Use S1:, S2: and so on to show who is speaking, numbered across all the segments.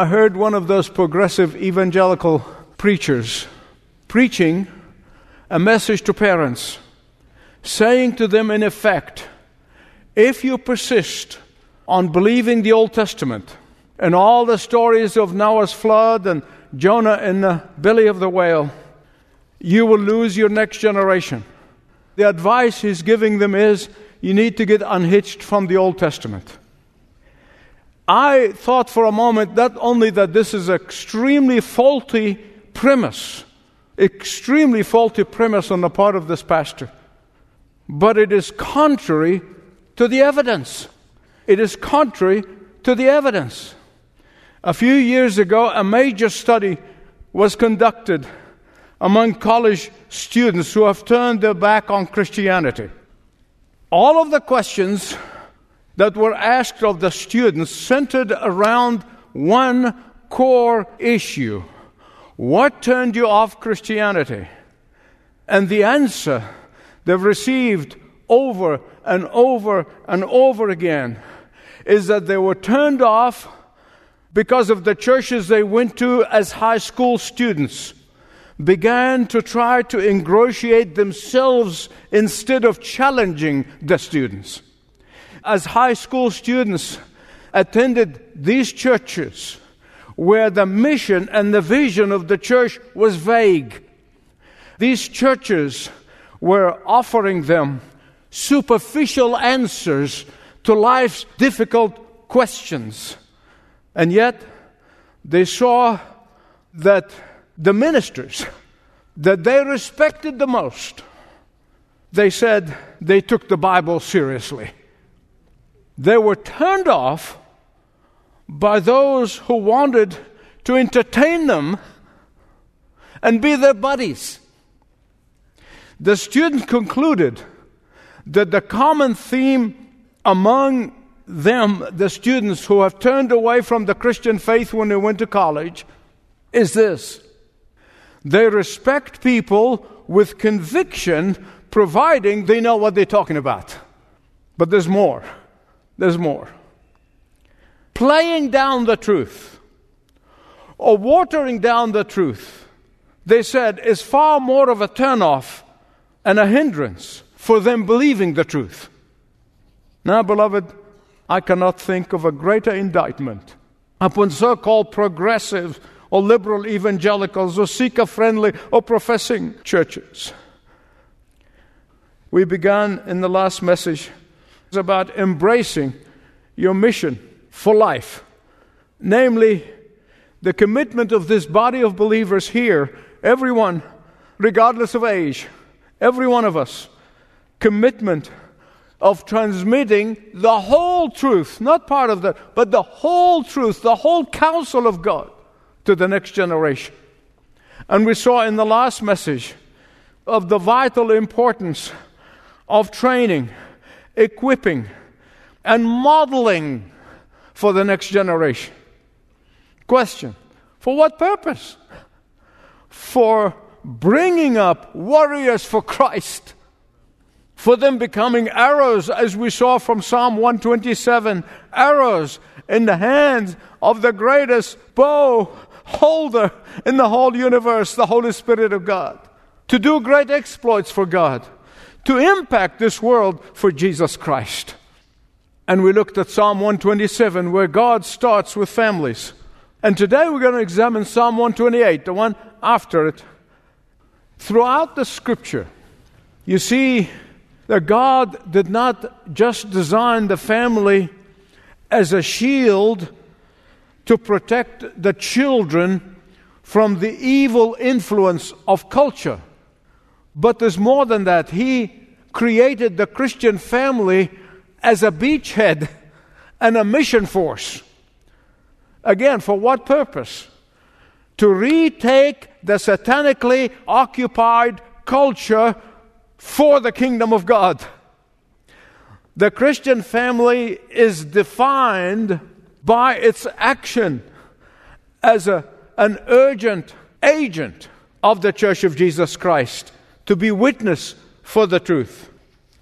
S1: I heard one of those progressive evangelical preachers preaching a message to parents, saying to them, in effect, if you persist on believing the Old Testament and all the stories of Noah's flood and Jonah in the belly of the whale, you will lose your next generation. The advice he's giving them is you need to get unhitched from the Old Testament. I thought for a moment not only that this is an extremely faulty premise, extremely faulty premise on the part of this pastor, but it is contrary to the evidence. It is contrary to the evidence. A few years ago, a major study was conducted among college students who have turned their back on Christianity. All of the questions that were asked of the students centered around one core issue What turned you off Christianity? And the answer they've received over and over and over again is that they were turned off because of the churches they went to as high school students began to try to ingratiate themselves instead of challenging the students. As high school students attended these churches where the mission and the vision of the church was vague, these churches were offering them superficial answers to life's difficult questions. And yet, they saw that the ministers that they respected the most, they said they took the Bible seriously. They were turned off by those who wanted to entertain them and be their buddies. The student concluded that the common theme among them, the students who have turned away from the Christian faith when they went to college, is this they respect people with conviction, providing they know what they're talking about. But there's more. There's more. Playing down the truth or watering down the truth, they said, is far more of a turnoff and a hindrance for them believing the truth. Now, beloved, I cannot think of a greater indictment upon so called progressive or liberal evangelicals or seeker friendly or professing churches. We began in the last message about embracing your mission for life, namely, the commitment of this body of believers here, everyone, regardless of age, every one of us, commitment of transmitting the whole truth, not part of that, but the whole truth, the whole counsel of God to the next generation. And we saw in the last message of the vital importance of training, equipping, and modeling for the next generation. Question For what purpose? For bringing up warriors for Christ. For them becoming arrows, as we saw from Psalm 127 arrows in the hands of the greatest bow holder in the whole universe, the Holy Spirit of God, to do great exploits for God, to impact this world for Jesus Christ. And we looked at Psalm 127, where God starts with families. And today we're going to examine Psalm 128, the one after it. Throughout the scripture, you see that God did not just design the family as a shield to protect the children from the evil influence of culture. But there's more than that. He created the Christian family as a beachhead and a mission force. Again, for what purpose? To retake the satanically occupied culture for the kingdom of God. The Christian family is defined by its action as a, an urgent agent of the Church of Jesus Christ to be witness for the truth.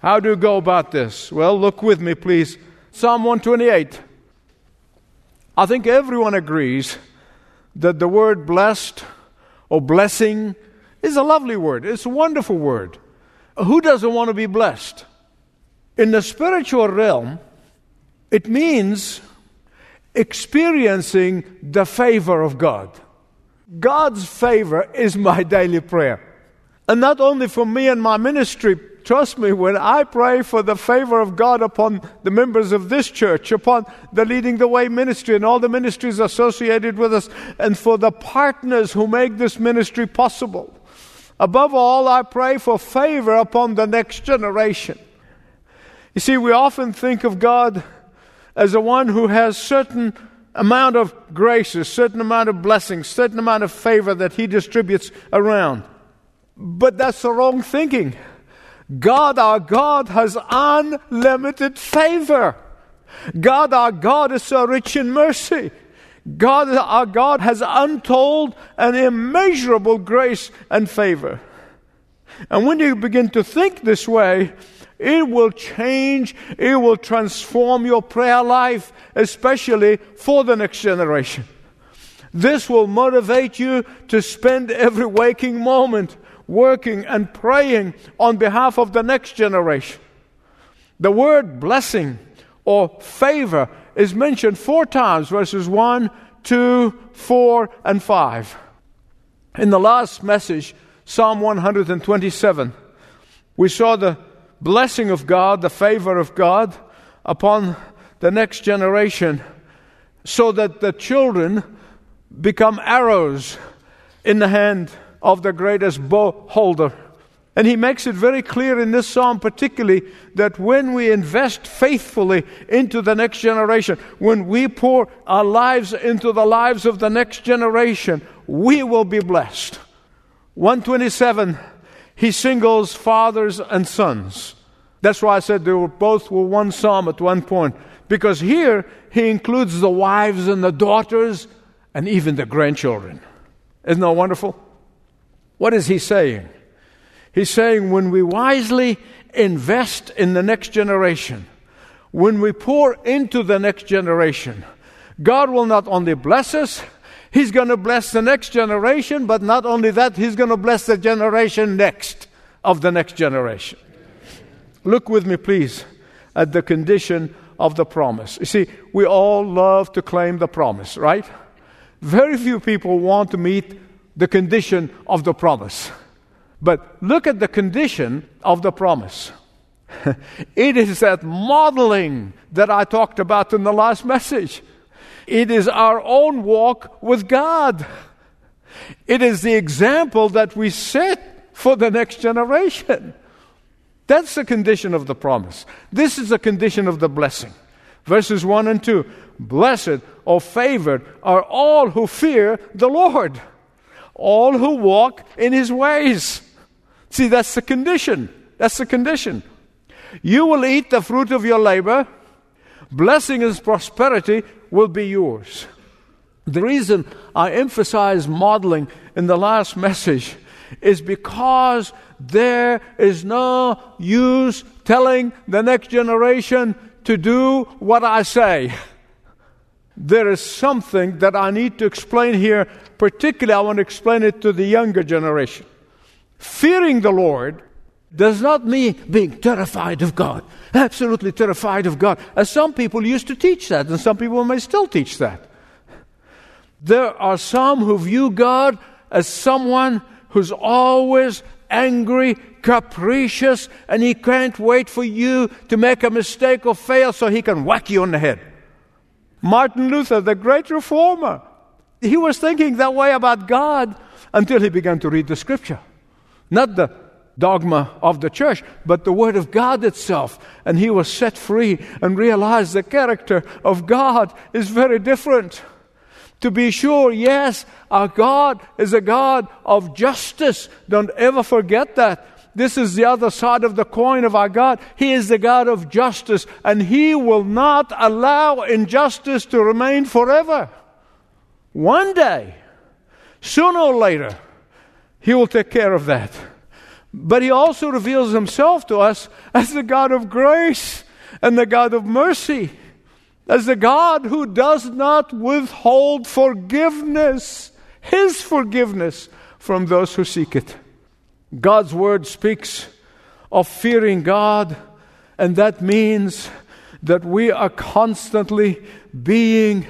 S1: How do you go about this? Well, look with me, please. Psalm 128. I think everyone agrees that the word blessed or blessing is a lovely word. It's a wonderful word. Who doesn't want to be blessed? In the spiritual realm, it means experiencing the favor of God. God's favor is my daily prayer. And not only for me and my ministry, trust me, when I pray for the favor of God upon the members of this church, upon the Leading the Way ministry and all the ministries associated with us, and for the partners who make this ministry possible. Above all, I pray for favor upon the next generation. You see, we often think of God as the one who has certain amount of graces, certain amount of blessings, certain amount of favor that he distributes around. But that's the wrong thinking. God, our God, has unlimited favor. God, our God, is so rich in mercy. God, our God, has untold and immeasurable grace and favor. And when you begin to think this way, it will change, it will transform your prayer life, especially for the next generation. This will motivate you to spend every waking moment working and praying on behalf of the next generation. The word blessing or favor is mentioned four times verses 1, 2, 4, and 5. In the last message, Psalm 127, we saw the blessing of God, the favor of God upon the next generation, so that the children become arrows in the hand of the greatest bow holder. And he makes it very clear in this psalm, particularly, that when we invest faithfully into the next generation, when we pour our lives into the lives of the next generation, we will be blessed. 127 he singles fathers and sons. That's why I said they were both were one psalm at one point. Because here he includes the wives and the daughters and even the grandchildren. Isn't that wonderful? What is he saying? He's saying when we wisely invest in the next generation, when we pour into the next generation, God will not only bless us, He's going to bless the next generation, but not only that, He's going to bless the generation next of the next generation. Look with me, please, at the condition of the promise. You see, we all love to claim the promise, right? Very few people want to meet the condition of the promise. But look at the condition of the promise. it is that modeling that I talked about in the last message. It is our own walk with God. It is the example that we set for the next generation. That's the condition of the promise. This is the condition of the blessing. Verses 1 and 2 Blessed or favored are all who fear the Lord, all who walk in his ways. See, that's the condition. That's the condition. You will eat the fruit of your labor, blessing and prosperity will be yours. The reason I emphasize modeling in the last message is because there is no use telling the next generation to do what I say. There is something that I need to explain here. Particularly, I want to explain it to the younger generation. Fearing the Lord does not mean being terrified of God, absolutely terrified of God, as some people used to teach that, and some people may still teach that. There are some who view God as someone who's always angry, capricious, and he can't wait for you to make a mistake or fail so he can whack you on the head. Martin Luther, the great reformer, he was thinking that way about God until he began to read the scripture. Not the dogma of the church, but the Word of God itself. And he was set free and realized the character of God is very different. To be sure, yes, our God is a God of justice. Don't ever forget that. This is the other side of the coin of our God. He is the God of justice, and He will not allow injustice to remain forever. One day, sooner or later, He will take care of that. But He also reveals Himself to us as the God of grace and the God of mercy. as the God who does not withhold forgiveness, His forgiveness, from those who seek it. God's Word speaks of fearing God, and that means that we are constantly being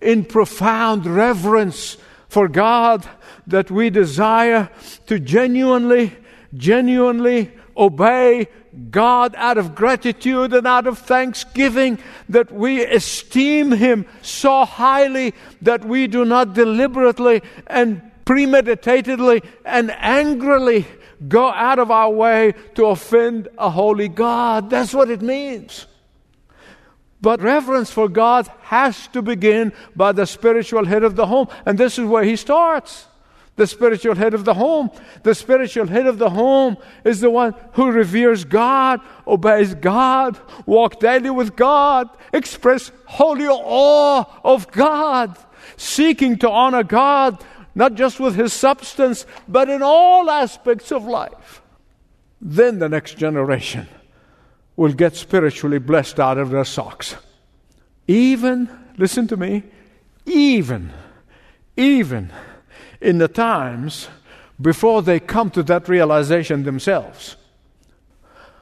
S1: in profound reverence for God, that we desire to genuinely, genuinely obey God out of gratitude and out of thanksgiving, that we esteem Him so highly that we do not deliberately and premeditatedly and angrily go out of our way to offend a holy God. That's what it means. But reverence for God has to begin by the spiritual head of the home. And this is where he starts. The spiritual head of the home. The spiritual head of the home is the one who reveres God, obeys God, walk daily with God, express holy awe of God, seeking to honor God not just with his substance, but in all aspects of life. Then the next generation will get spiritually blessed out of their socks. Even, listen to me, even, even in the times before they come to that realization themselves.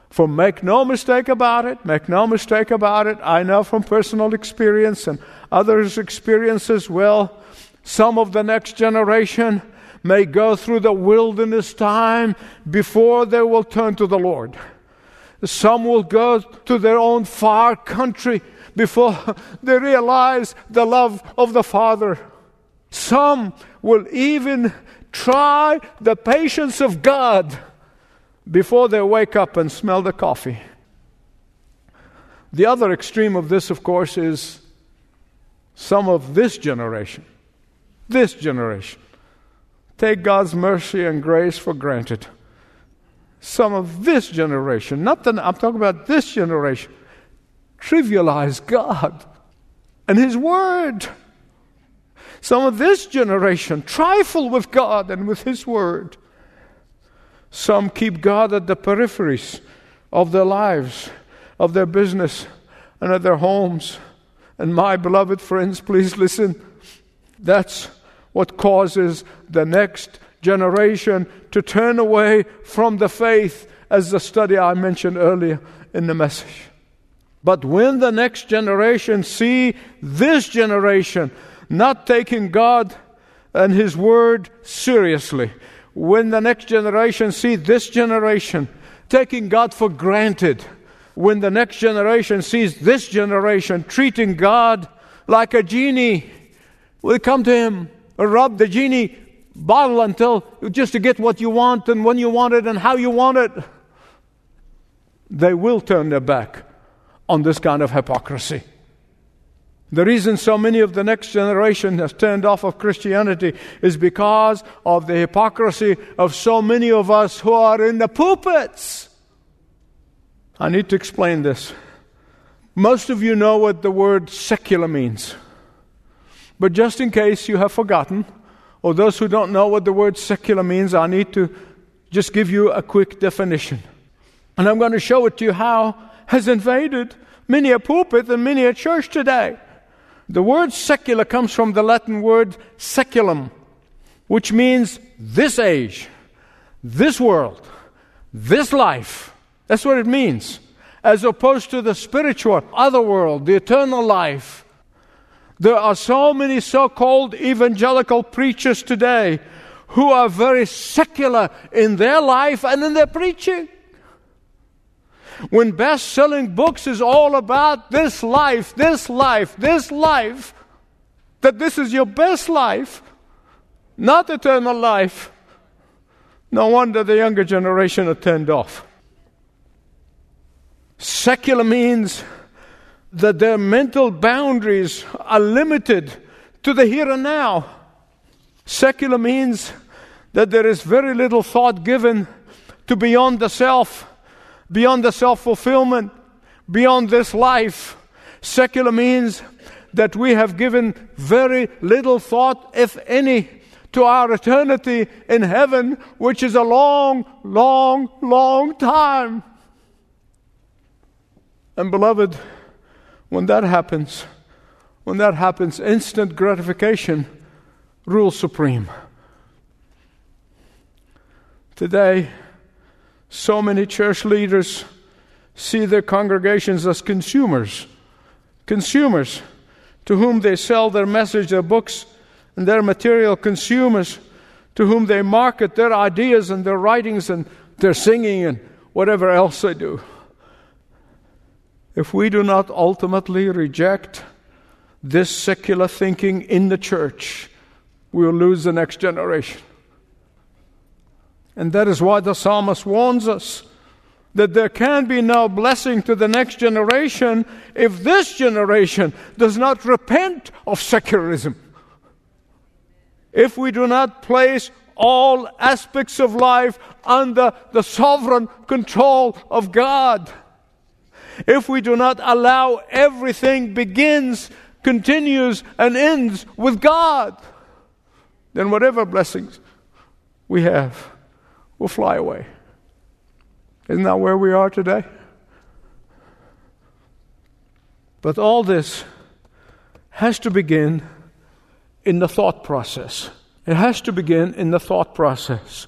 S1: For make no mistake about it, make no mistake about it, I know from personal experience and others' experience as well some of the next generation may go through the wilderness time before they will turn to the Lord. Some will go to their own far country before they realize the love of the Father. Some will even try the patience of God before they wake up and smell the coffee. The other extreme of this, of course, is some of this generation this generation take God's mercy and grace for granted. Some of this generation, not the, I'm talking about this generation, trivialize God and His Word. Some of this generation trifle with God and with His Word. Some keep God at the peripheries of their lives, of their business, and of their homes. And my beloved friends, please listen. That's what causes the next generation to turn away from the faith, as the study I mentioned earlier in the message. But when the next generation see this generation not taking God and His Word seriously, when the next generation see this generation taking God for granted, when the next generation sees this generation treating God like a genie, we come to Him rub the genie bottle until just to get what you want and when you want it and how you want it. They will turn their back on this kind of hypocrisy. The reason so many of the next generation has turned off of Christianity is because of the hypocrisy of so many of us who are in the pulpits. I need to explain this. Most of you know what the word secular means. But just in case you have forgotten, or those who don't know what the word secular means, I need to just give you a quick definition. And I'm going to show it to you how has invaded many a pulpit and many a church today. The word secular comes from the Latin word seculum, which means this age, this world, this life. That's what it means. As opposed to the spiritual, other world, the eternal life, there are so many so called evangelical preachers today who are very secular in their life and in their preaching. When best selling books is all about this life, this life, this life, that this is your best life, not eternal life, no wonder the younger generation are turned off. Secular means that their mental boundaries are limited to the here and now. Secular means that there is very little thought given to beyond the self, beyond the self fulfillment, beyond this life. Secular means that we have given very little thought, if any, to our eternity in heaven, which is a long, long, long time. And beloved, when that happens, when that happens, instant gratification rules supreme. Today, so many church leaders see their congregations as consumers. Consumers to whom they sell their message, their books, and their material. Consumers to whom they market their ideas and their writings and their singing and whatever else they do. If we do not ultimately reject this secular thinking in the church, we will lose the next generation. And that is why the psalmist warns us that there can be no blessing to the next generation if this generation does not repent of secularism. If we do not place all aspects of life under the sovereign control of God. If we do not allow everything begins, continues, and ends with God, then whatever blessings we have will fly away. Isn't that where we are today? But all this has to begin in the thought process. It has to begin in the thought process.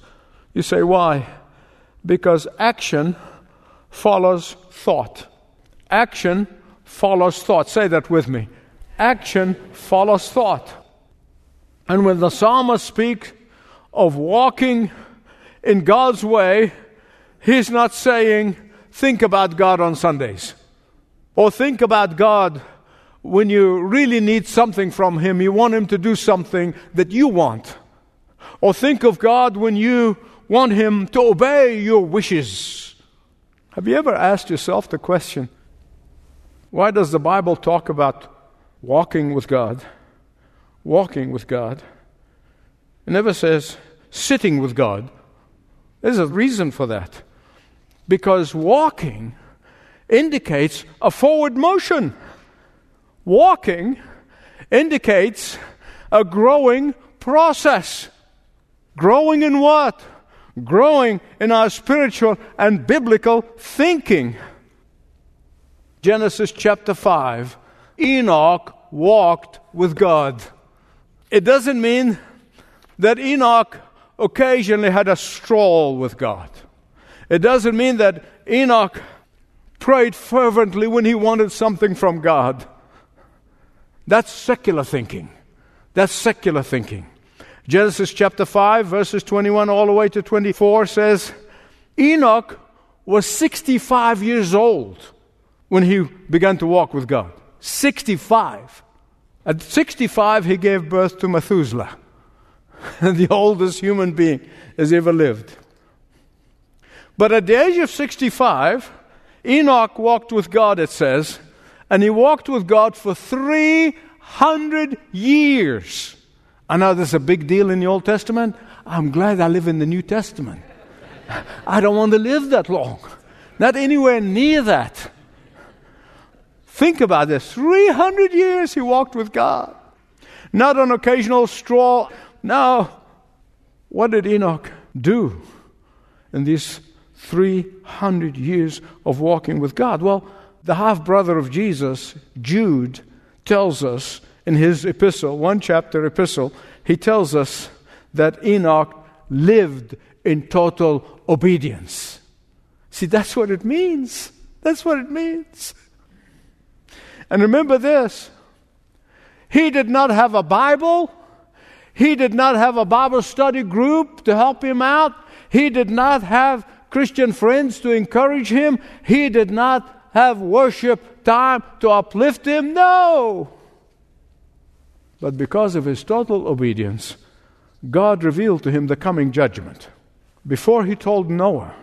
S1: You say, why? Because action follows thought. Action follows thought. Say that with me. Action follows thought. And when the psalmist speaks of walking in God's way, He's not saying, think about God on Sundays. Or think about God when you really need something from Him. You want Him to do something that you want. Or think of God when you want Him to obey your wishes. Have you ever asked yourself the question why does the Bible talk about walking with God? Walking with God. It never says sitting with God. There's a reason for that because walking indicates a forward motion. Walking indicates a growing process. Growing in what? Growing in our spiritual and biblical thinking. Genesis chapter 5 Enoch walked with God. It doesn't mean that Enoch occasionally had a stroll with God. It doesn't mean that Enoch prayed fervently when he wanted something from God. That's secular thinking. That's secular thinking. Genesis chapter 5, verses 21 all the way to 24 says Enoch was 65 years old when he began to walk with God. 65. At 65, he gave birth to Methuselah, the oldest human being has ever lived. But at the age of 65, Enoch walked with God, it says, and he walked with God for 300 years. I know this is a big deal in the Old Testament. I'm glad I live in the New Testament. I don't want to live that long, not anywhere near that. Think about this 300 years he walked with God. Not an occasional stroll. No. What did Enoch do in these 300 years of walking with God. Well, the half brother of Jesus, Jude, tells us in his epistle, one chapter epistle, he tells us that Enoch lived in total obedience. See, that's what it means. That's what it means. And remember this he did not have a Bible, he did not have a Bible study group to help him out, he did not have Christian friends to encourage him. He did not have worship time to uplift him. No. But because of his total obedience, God revealed to him the coming judgment. Before he told Noah,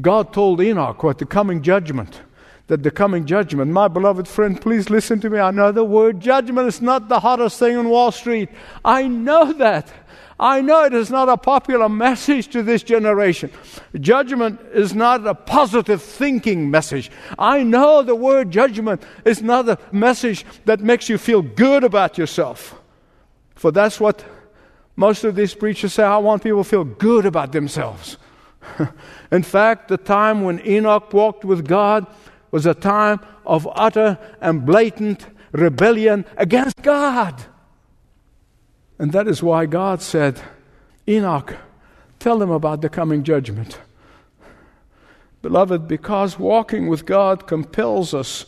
S1: God told Enoch what the coming judgment, that the coming judgment, my beloved friend, please listen to me. I know the word judgment is not the hottest thing on Wall Street. I know that. I know it is not a popular message to this generation. Judgment is not a positive thinking message. I know the word judgment is not a message that makes you feel good about yourself. For that's what most of these preachers say. I want people to feel good about themselves. In fact, the time when Enoch walked with God was a time of utter and blatant rebellion against God. And that is why God said, Enoch, tell them about the coming judgment. Beloved, because walking with God compels us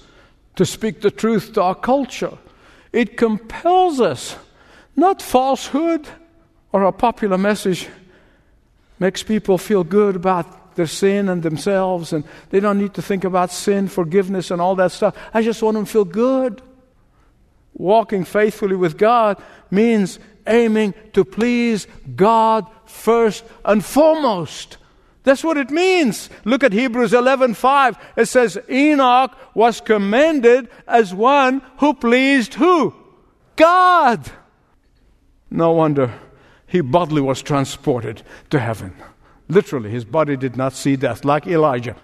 S1: to speak the truth to our culture, it compels us, not falsehood or a popular message makes people feel good about their sin and themselves, and they don't need to think about sin, forgiveness, and all that stuff. I just want them to feel good. Walking faithfully with God means aiming to please God first and foremost. That's what it means. Look at Hebrews 11:5. It says Enoch was commended as one who pleased who? God. No wonder he bodily was transported to heaven. Literally, his body did not see death, like Elijah.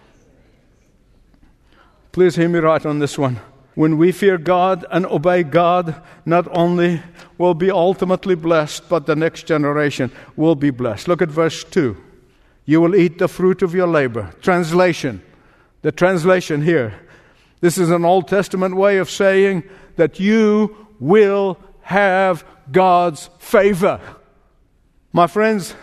S1: Please hear me right on this one. When we fear God and obey God, not only will be ultimately blessed, but the next generation will be blessed. Look at verse 2. You will eat the fruit of your labor. Translation. The translation here. This is an Old Testament way of saying that you will have God's favor. My friends,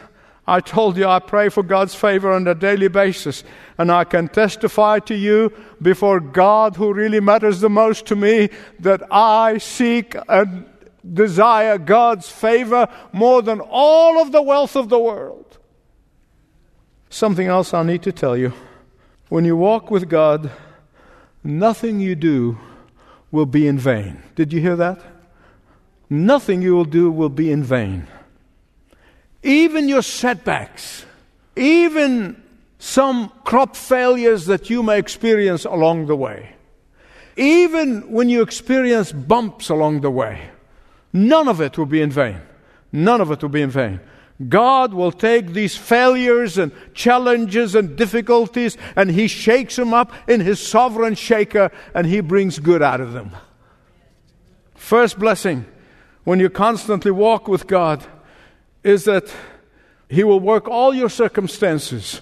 S1: I told you I pray for God's favor on a daily basis, and I can testify to you before God, who really matters the most to me, that I seek and desire God's favor more than all of the wealth of the world. Something else I need to tell you. When you walk with God, nothing you do will be in vain. Did you hear that? Nothing you will do will be in vain. Even your setbacks, even some crop failures that you may experience along the way, even when you experience bumps along the way, none of it will be in vain. None of it will be in vain. God will take these failures and challenges and difficulties and He shakes them up in His sovereign shaker and He brings good out of them. First blessing when you constantly walk with God is that He will work all your circumstances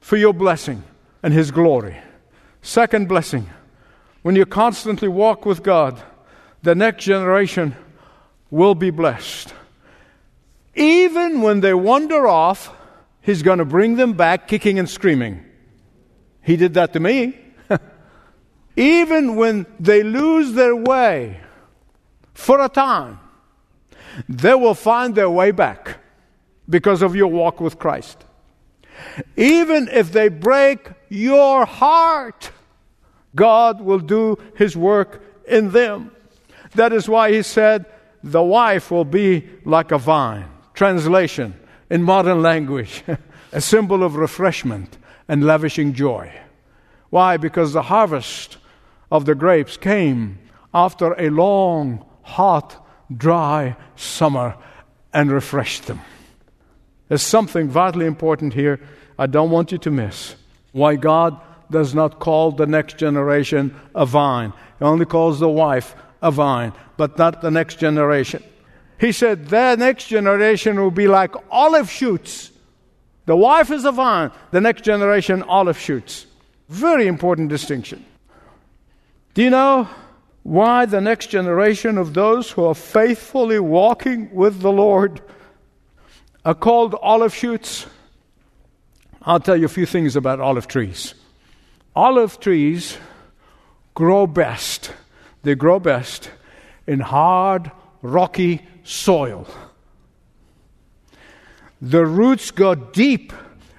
S1: for your blessing and His glory. Second blessing, when you constantly walk with God, the next generation will be blessed. Even when they wander off, He's going to bring them back kicking and screaming. He did that to me. Even when they lose their way for a time, they will find their way back because of your walk with Christ. Even if they break your heart, God will do His work in them. That is why He said, The wife will be like a vine. Translation in modern language, a symbol of refreshment and lavishing joy. Why? Because the harvest of the grapes came after a long, hot, dry summer and refreshed them. There's something vitally important here I don't want you to miss. Why God does not call the next generation a vine, He only calls the wife a vine, but not the next generation. He said, The next generation will be like olive shoots. The wife is a vine, the next generation, olive shoots. Very important distinction. Do you know why the next generation of those who are faithfully walking with the Lord are called olive shoots. I'll tell you a few things about olive trees. Olive trees grow best, they grow best in hard, rocky soil. The roots go deep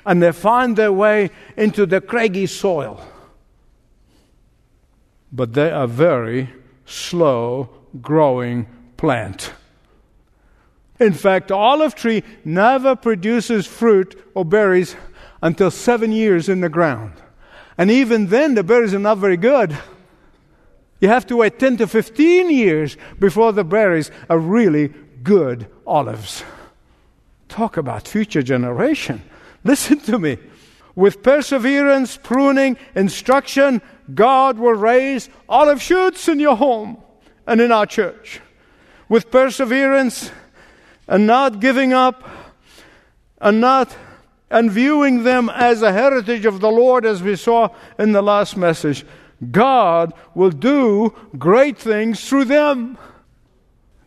S1: and they find their way into the craggy soil but they are very slow growing plant. In fact, olive tree never produces fruit or berries until seven years in the ground. And even then, the berries are not very good. You have to wait 10 to 15 years before the berries are really good olives. Talk about future generation. Listen to me. With perseverance, pruning, instruction, God will raise olive shoots in your home and in our church. With perseverance and not giving up and not and viewing them as a heritage of the Lord, as we saw in the last message, God will do great things through them.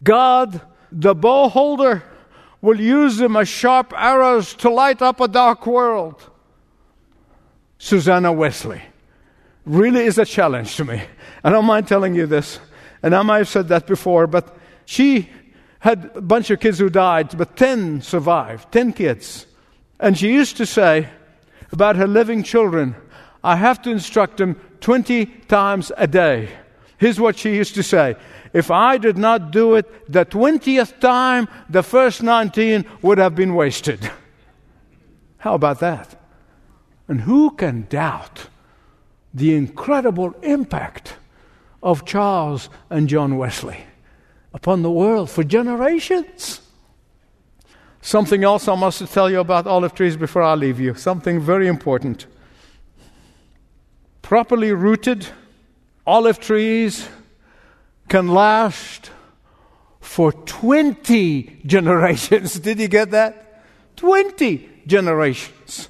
S1: God, the bow holder, will use them as sharp arrows to light up a dark world. Susanna Wesley really is a challenge to me. I don't mind telling you this, and I might have said that before, but she had a bunch of kids who died, but 10 survived, 10 kids. And she used to say about her living children, I have to instruct them 20 times a day. Here's what she used to say If I did not do it the 20th time, the first 19 would have been wasted. How about that? And who can doubt the incredible impact of Charles and John Wesley upon the world for generations? Something else I must tell you about olive trees before I leave you. Something very important. Properly rooted olive trees can last for 20 generations. Did you get that? 20 generations.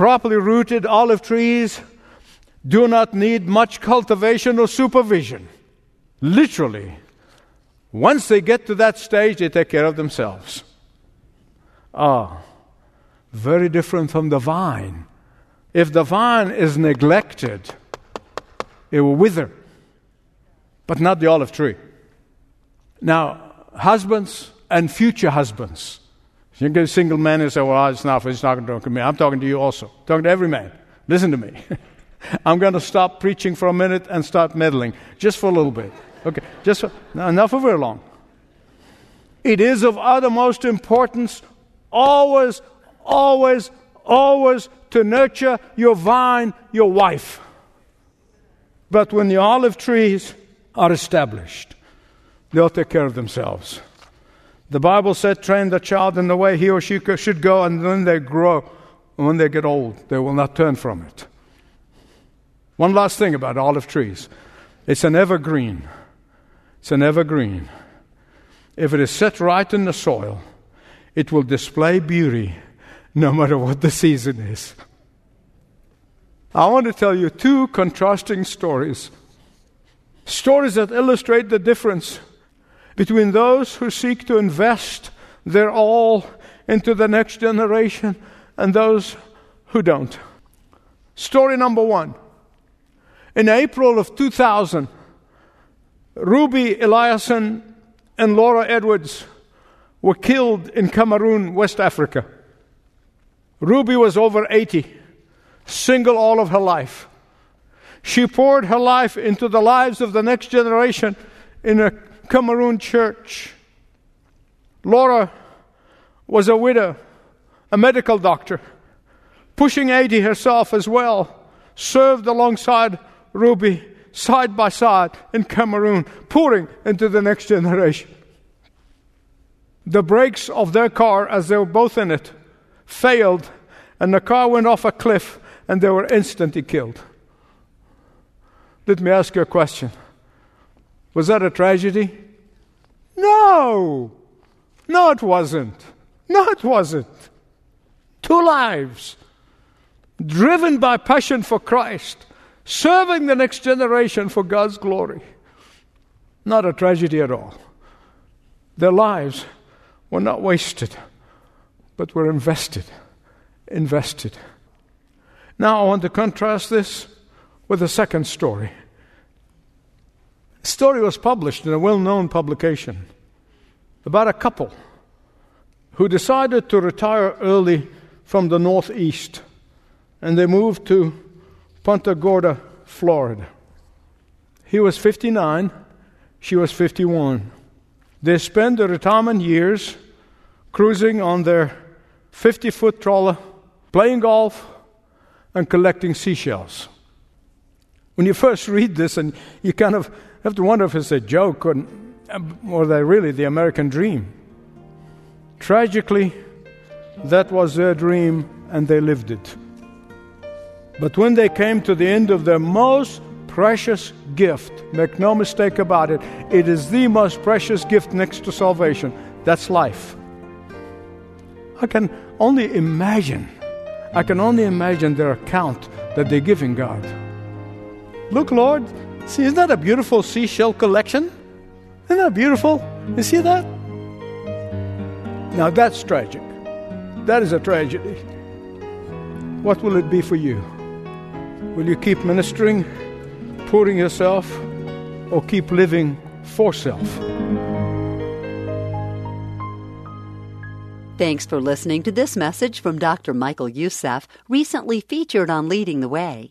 S1: Properly rooted olive trees do not need much cultivation or supervision. Literally. Once they get to that stage, they take care of themselves. Ah, very different from the vine. If the vine is neglected, it will wither, but not the olive tree. Now, husbands and future husbands. You get a single man and say, Well, it's not, it's not going to me. I'm talking to you also. I'm talking to every man. Listen to me. I'm going to stop preaching for a minute and start meddling, just for a little bit. Okay, just for, not for very long. It is of uttermost importance always, always, always to nurture your vine, your wife. But when the olive trees are established, they'll take care of themselves. The Bible said, train the child in the way he or she should go, and when they grow, and when they get old, they will not turn from it. One last thing about olive trees it's an evergreen. It's an evergreen. If it is set right in the soil, it will display beauty no matter what the season is. I want to tell you two contrasting stories. Stories that illustrate the difference between those who seek to invest their all into the next generation and those who don't. Story number one. In April of 2000, Ruby Eliason and Laura Edwards were killed in Cameroon, West Africa. Ruby was over 80, single all of her life. She poured her life into the lives of the next generation in a Cameroon church. Laura was a widow, a medical doctor, pushing 80 herself as well, served alongside Ruby side by side in Cameroon, pouring into the next generation. The brakes of their car, as they were both in it, failed, and the car went off a cliff, and they were instantly killed. Let me ask you a question Was that a tragedy? No! No, it wasn't. No, it wasn't. Two lives, driven by passion for Christ, serving the next generation for God's glory. Not a tragedy at all. Their lives were not wasted, but were invested. Invested. Now I want to contrast this with a second story. The story was published in a well known publication about a couple who decided to retire early from the Northeast and they moved to Punta Gorda, Florida. He was 59, she was 51. They spent their retirement years cruising on their 50 foot trawler, playing golf, and collecting seashells. When you first read this, and you kind of have to wonder if it's a joke or, uh, or they really the American dream. Tragically, that was their dream, and they lived it. But when they came to the end of their most precious gift, make no mistake about it, it is the most precious gift next to salvation. That's life. I can only imagine, I can only imagine their account that they're giving God. Look, Lord, see, isn't that a beautiful seashell collection? Isn't that beautiful? You see that? Now that's tragic. That is a tragedy. What will it be for you? Will you keep ministering, pouring yourself, or keep living for self?
S2: Thanks for listening to this message from Dr. Michael Youssef, recently featured on Leading the Way.